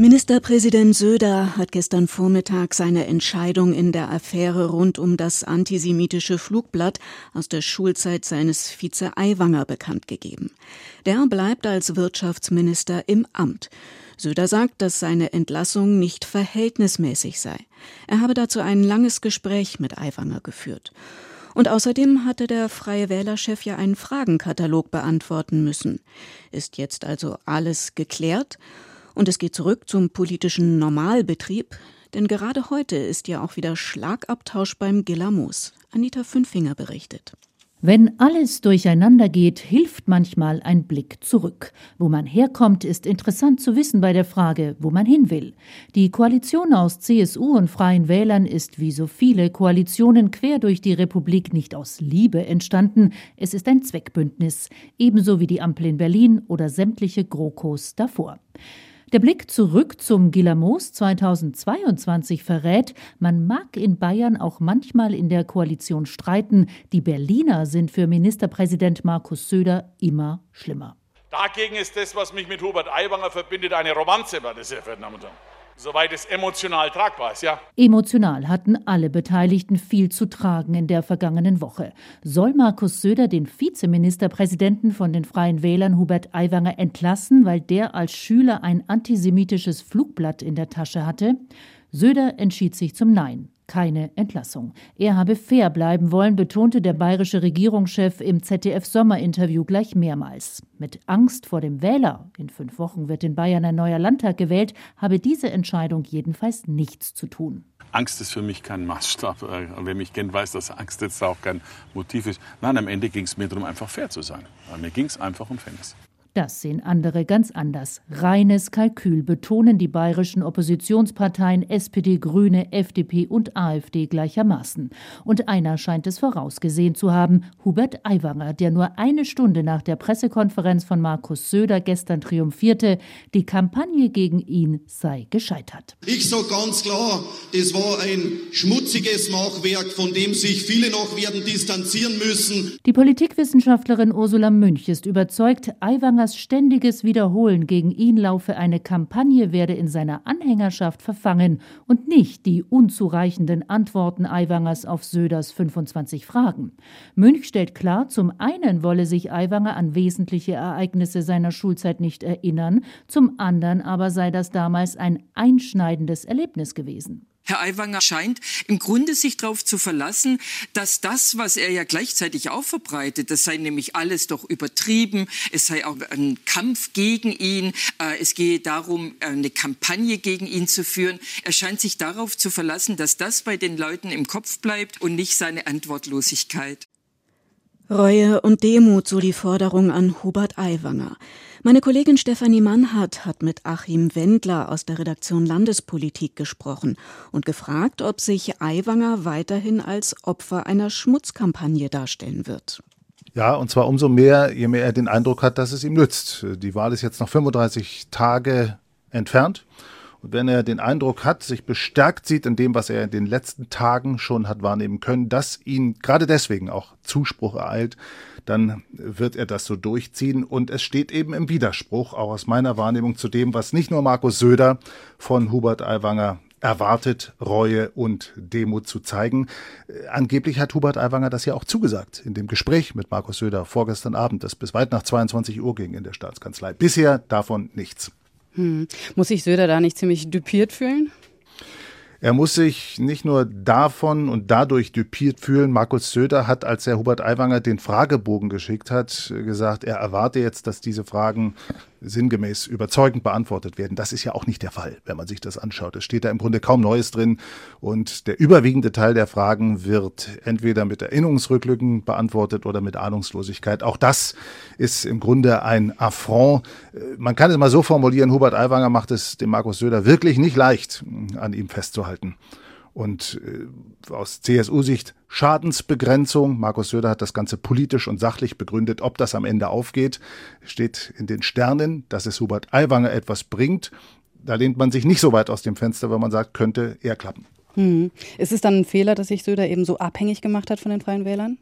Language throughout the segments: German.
Ministerpräsident Söder hat gestern Vormittag seine Entscheidung in der Affäre rund um das antisemitische Flugblatt aus der Schulzeit seines Vize Aiwanger bekannt gegeben. Der bleibt als Wirtschaftsminister im Amt. Söder sagt, dass seine Entlassung nicht verhältnismäßig sei. Er habe dazu ein langes Gespräch mit Aiwanger geführt. Und außerdem hatte der Freie Wählerchef ja einen Fragenkatalog beantworten müssen. Ist jetzt also alles geklärt? Und es geht zurück zum politischen Normalbetrieb, denn gerade heute ist ja auch wieder Schlagabtausch beim Gillermoos. Anita Fünfinger berichtet. Wenn alles durcheinander geht, hilft manchmal ein Blick zurück. Wo man herkommt, ist interessant zu wissen bei der Frage, wo man hin will. Die Koalition aus CSU und Freien Wählern ist wie so viele Koalitionen quer durch die Republik nicht aus Liebe entstanden, es ist ein Zweckbündnis, ebenso wie die Ampel in Berlin oder sämtliche GroKos davor. Der Blick zurück zum Gilamos 2022 verrät, man mag in Bayern auch manchmal in der Koalition streiten. Die Berliner sind für Ministerpräsident Markus Söder immer schlimmer. Dagegen ist das, was mich mit Hubert Aiwanger verbindet, eine Romanze, meine sehr verehrten Damen und Herren soweit es emotional tragbar ist, ja. Emotional hatten alle Beteiligten viel zu tragen in der vergangenen Woche. Soll Markus Söder den Vizeministerpräsidenten von den Freien Wählern Hubert Aiwanger entlassen, weil der als Schüler ein antisemitisches Flugblatt in der Tasche hatte? Söder entschied sich zum Nein keine Entlassung. Er habe fair bleiben wollen, betonte der bayerische Regierungschef im ZDF-Sommerinterview gleich mehrmals. Mit Angst vor dem Wähler, in fünf Wochen wird in Bayern ein neuer Landtag gewählt, habe diese Entscheidung jedenfalls nichts zu tun. Angst ist für mich kein Maßstab. Äh, wer mich kennt, weiß, dass Angst jetzt auch kein Motiv ist. Nein, am Ende ging es mir darum, einfach fair zu sein. Mir ging es einfach um Fairness. Das sehen andere ganz anders. Reines Kalkül betonen die bayerischen Oppositionsparteien SPD, Grüne, FDP und AfD gleichermaßen. Und einer scheint es vorausgesehen zu haben, Hubert Aiwanger, der nur eine Stunde nach der Pressekonferenz von Markus Söder gestern triumphierte, die Kampagne gegen ihn sei gescheitert. Ich sage ganz klar, es war ein schmutziges Machwerk, von dem sich viele noch werden distanzieren müssen. Die Politikwissenschaftlerin Ursula Münch ist überzeugt, Aiwangers Obamas ständiges Wiederholen gegen ihn laufe eine Kampagne werde in seiner Anhängerschaft verfangen und nicht die unzureichenden Antworten Aiwangers auf Söders 25 Fragen. Münch stellt klar, zum einen wolle sich Aiwanger an wesentliche Ereignisse seiner Schulzeit nicht erinnern, zum anderen aber sei das damals ein einschneidendes Erlebnis gewesen. Herr Aiwanger scheint im Grunde sich darauf zu verlassen, dass das, was er ja gleichzeitig auch verbreitet, das sei nämlich alles doch übertrieben, es sei auch ein Kampf gegen ihn, äh, es gehe darum, eine Kampagne gegen ihn zu führen. Er scheint sich darauf zu verlassen, dass das bei den Leuten im Kopf bleibt und nicht seine Antwortlosigkeit. Reue und Demut, so die Forderung an Hubert Aiwanger. Meine Kollegin Stefanie Mannhardt hat mit Achim Wendler aus der Redaktion Landespolitik gesprochen und gefragt, ob sich Aiwanger weiterhin als Opfer einer Schmutzkampagne darstellen wird. Ja, und zwar umso mehr, je mehr er den Eindruck hat, dass es ihm nützt. Die Wahl ist jetzt noch 35 Tage entfernt. Und wenn er den Eindruck hat, sich bestärkt sieht in dem, was er in den letzten Tagen schon hat wahrnehmen können, dass ihn gerade deswegen auch Zuspruch ereilt, dann wird er das so durchziehen. Und es steht eben im Widerspruch, auch aus meiner Wahrnehmung, zu dem, was nicht nur Markus Söder von Hubert Aiwanger erwartet, Reue und Demut zu zeigen. Äh, angeblich hat Hubert Aiwanger das ja auch zugesagt in dem Gespräch mit Markus Söder vorgestern Abend, das bis weit nach 22 Uhr ging in der Staatskanzlei. Bisher davon nichts. Hm. Muss sich Söder da nicht ziemlich düpiert fühlen? Er muss sich nicht nur davon und dadurch düpiert fühlen. Markus Söder hat, als er Hubert Aiwanger den Fragebogen geschickt hat, gesagt, er erwarte jetzt, dass diese Fragen sinngemäß überzeugend beantwortet werden. Das ist ja auch nicht der Fall, wenn man sich das anschaut. Es steht da im Grunde kaum Neues drin und der überwiegende Teil der Fragen wird entweder mit Erinnerungsrücklücken beantwortet oder mit Ahnungslosigkeit. Auch das ist im Grunde ein Affront. Man kann es mal so formulieren, Hubert Aiwanger macht es dem Markus Söder wirklich nicht leicht, an ihm festzuhalten. Und äh, aus CSU-Sicht Schadensbegrenzung. Markus Söder hat das Ganze politisch und sachlich begründet. Ob das am Ende aufgeht, steht in den Sternen. Dass es Hubert Aiwanger etwas bringt, da lehnt man sich nicht so weit aus dem Fenster, wenn man sagt, könnte eher klappen. Hm. Ist es dann ein Fehler, dass sich Söder eben so abhängig gemacht hat von den Freien Wählern?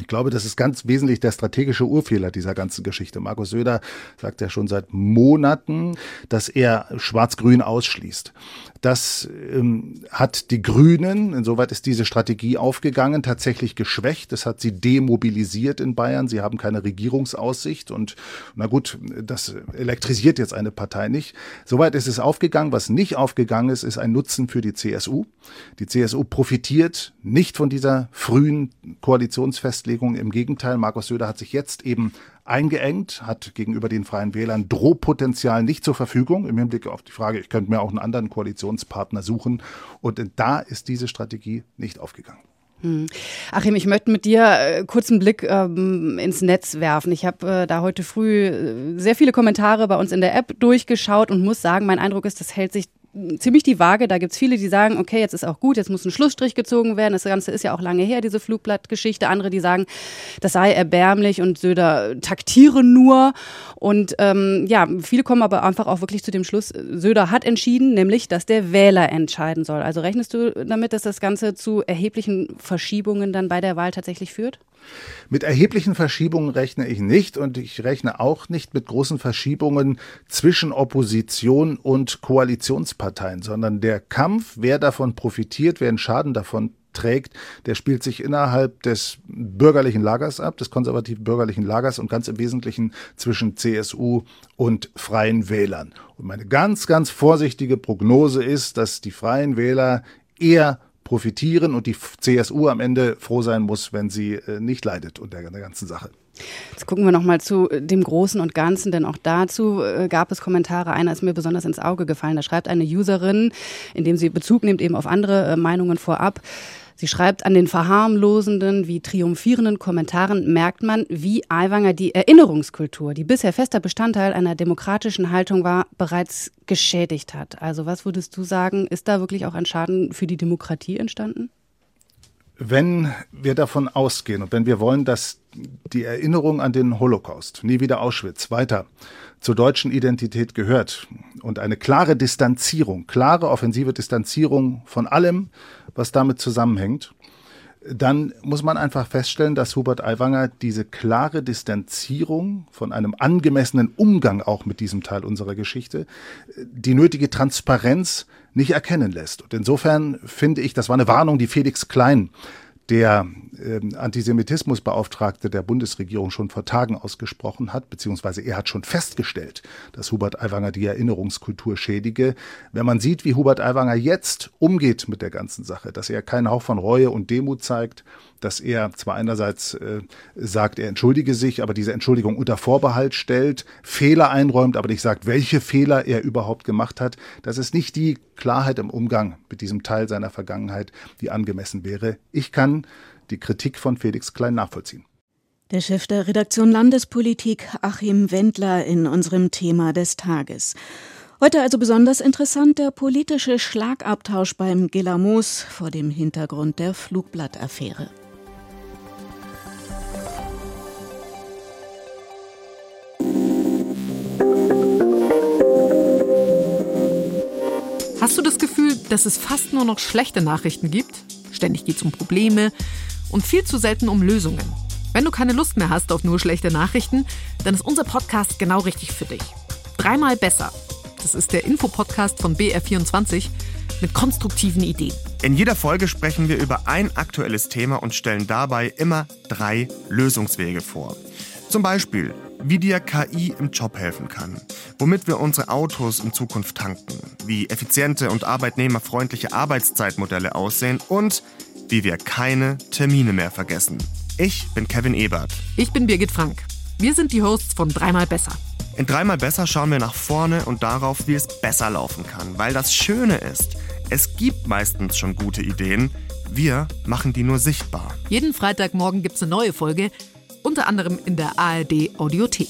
Ich glaube, das ist ganz wesentlich der strategische Urfehler dieser ganzen Geschichte. Markus Söder sagt ja schon seit Monaten, dass er Schwarz-Grün ausschließt. Das ähm, hat die Grünen, insoweit ist diese Strategie aufgegangen, tatsächlich geschwächt. Das hat sie demobilisiert in Bayern. Sie haben keine Regierungsaussicht und na gut, das elektrisiert jetzt eine Partei nicht. Soweit ist es aufgegangen. Was nicht aufgegangen ist, ist ein Nutzen für die CSU. Die CSU profitiert nicht von dieser frühen Koalitionsfestlegung. Im Gegenteil, Markus Söder hat sich jetzt eben eingeengt, hat gegenüber den Freien Wählern Drohpotenzial nicht zur Verfügung im Hinblick auf die Frage, ich könnte mir auch einen anderen Koalitionspartner suchen. Und da ist diese Strategie nicht aufgegangen. Hm. Achim, ich möchte mit dir äh, kurz einen Blick ähm, ins Netz werfen. Ich habe äh, da heute früh äh, sehr viele Kommentare bei uns in der App durchgeschaut und muss sagen, mein Eindruck ist, das hält sich ziemlich die Waage. Da gibt es viele, die sagen, okay, jetzt ist auch gut, jetzt muss ein Schlussstrich gezogen werden. Das Ganze ist ja auch lange her, diese Flugblattgeschichte. Andere, die sagen, das sei erbärmlich und Söder taktiere nur. Und ähm, ja, viele kommen aber einfach auch wirklich zu dem Schluss, Söder hat entschieden, nämlich, dass der Wähler entscheiden soll. Also rechnest du damit, dass das Ganze zu erheblichen Verschiebungen dann bei der Wahl tatsächlich führt? Mit erheblichen Verschiebungen rechne ich nicht und ich rechne auch nicht mit großen Verschiebungen zwischen Opposition und Koalitionsparteien, sondern der Kampf, wer davon profitiert, wer einen Schaden davon trägt, der spielt sich innerhalb des bürgerlichen Lagers ab, des konservativen bürgerlichen Lagers und ganz im Wesentlichen zwischen CSU und freien Wählern. Und meine ganz, ganz vorsichtige Prognose ist, dass die freien Wähler eher profitieren und die CSU am Ende froh sein muss, wenn sie äh, nicht leidet unter der ganzen Sache. Jetzt gucken wir nochmal zu dem Großen und Ganzen, denn auch dazu äh, gab es Kommentare. Einer ist mir besonders ins Auge gefallen. Da schreibt eine Userin, indem sie Bezug nimmt eben auf andere äh, Meinungen vorab. Sie schreibt, an den verharmlosenden wie triumphierenden Kommentaren merkt man, wie Aiwanger die Erinnerungskultur, die bisher fester Bestandteil einer demokratischen Haltung war, bereits geschädigt hat. Also was würdest du sagen, ist da wirklich auch ein Schaden für die Demokratie entstanden? Wenn wir davon ausgehen und wenn wir wollen, dass die Erinnerung an den Holocaust, nie wieder Auschwitz, weiter zur deutschen Identität gehört und eine klare Distanzierung, klare offensive Distanzierung von allem, was damit zusammenhängt, dann muss man einfach feststellen, dass Hubert Aiwanger diese klare Distanzierung von einem angemessenen Umgang auch mit diesem Teil unserer Geschichte, die nötige Transparenz nicht erkennen lässt. Und insofern finde ich, das war eine Warnung, die Felix Klein der äh, Antisemitismusbeauftragte der Bundesregierung schon vor Tagen ausgesprochen hat, beziehungsweise er hat schon festgestellt, dass Hubert Aiwanger die Erinnerungskultur schädige. Wenn man sieht, wie Hubert Aiwanger jetzt umgeht mit der ganzen Sache, dass er keinen Hauch von Reue und Demut zeigt, dass er zwar einerseits äh, sagt, er entschuldige sich, aber diese Entschuldigung unter Vorbehalt stellt, Fehler einräumt, aber nicht sagt, welche Fehler er überhaupt gemacht hat. Das ist nicht die Klarheit im Umgang mit diesem Teil seiner Vergangenheit, die angemessen wäre. Ich kann die Kritik von Felix Klein nachvollziehen. Der Chef der Redaktion Landespolitik Achim Wendler in unserem Thema des Tages. Heute also besonders interessant der politische Schlagabtausch beim Gilamos vor dem Hintergrund der Flugblattaffäre. Hast du das Gefühl, dass es fast nur noch schlechte Nachrichten gibt? Ständig geht es um Probleme und viel zu selten um Lösungen. Wenn du keine Lust mehr hast auf nur schlechte Nachrichten, dann ist unser Podcast genau richtig für dich. Dreimal besser. Das ist der Infopodcast von BR24 mit konstruktiven Ideen. In jeder Folge sprechen wir über ein aktuelles Thema und stellen dabei immer drei Lösungswege vor. Zum Beispiel, wie dir KI im Job helfen kann, womit wir unsere Autos in Zukunft tanken, wie effiziente und arbeitnehmerfreundliche Arbeitszeitmodelle aussehen und wie wir keine Termine mehr vergessen. Ich bin Kevin Ebert. Ich bin Birgit Frank. Wir sind die Hosts von Dreimal Besser. In Dreimal Besser schauen wir nach vorne und darauf, wie es besser laufen kann. Weil das Schöne ist, es gibt meistens schon gute Ideen. Wir machen die nur sichtbar. Jeden Freitagmorgen gibt es eine neue Folge unter anderem in der ARD Audiothek.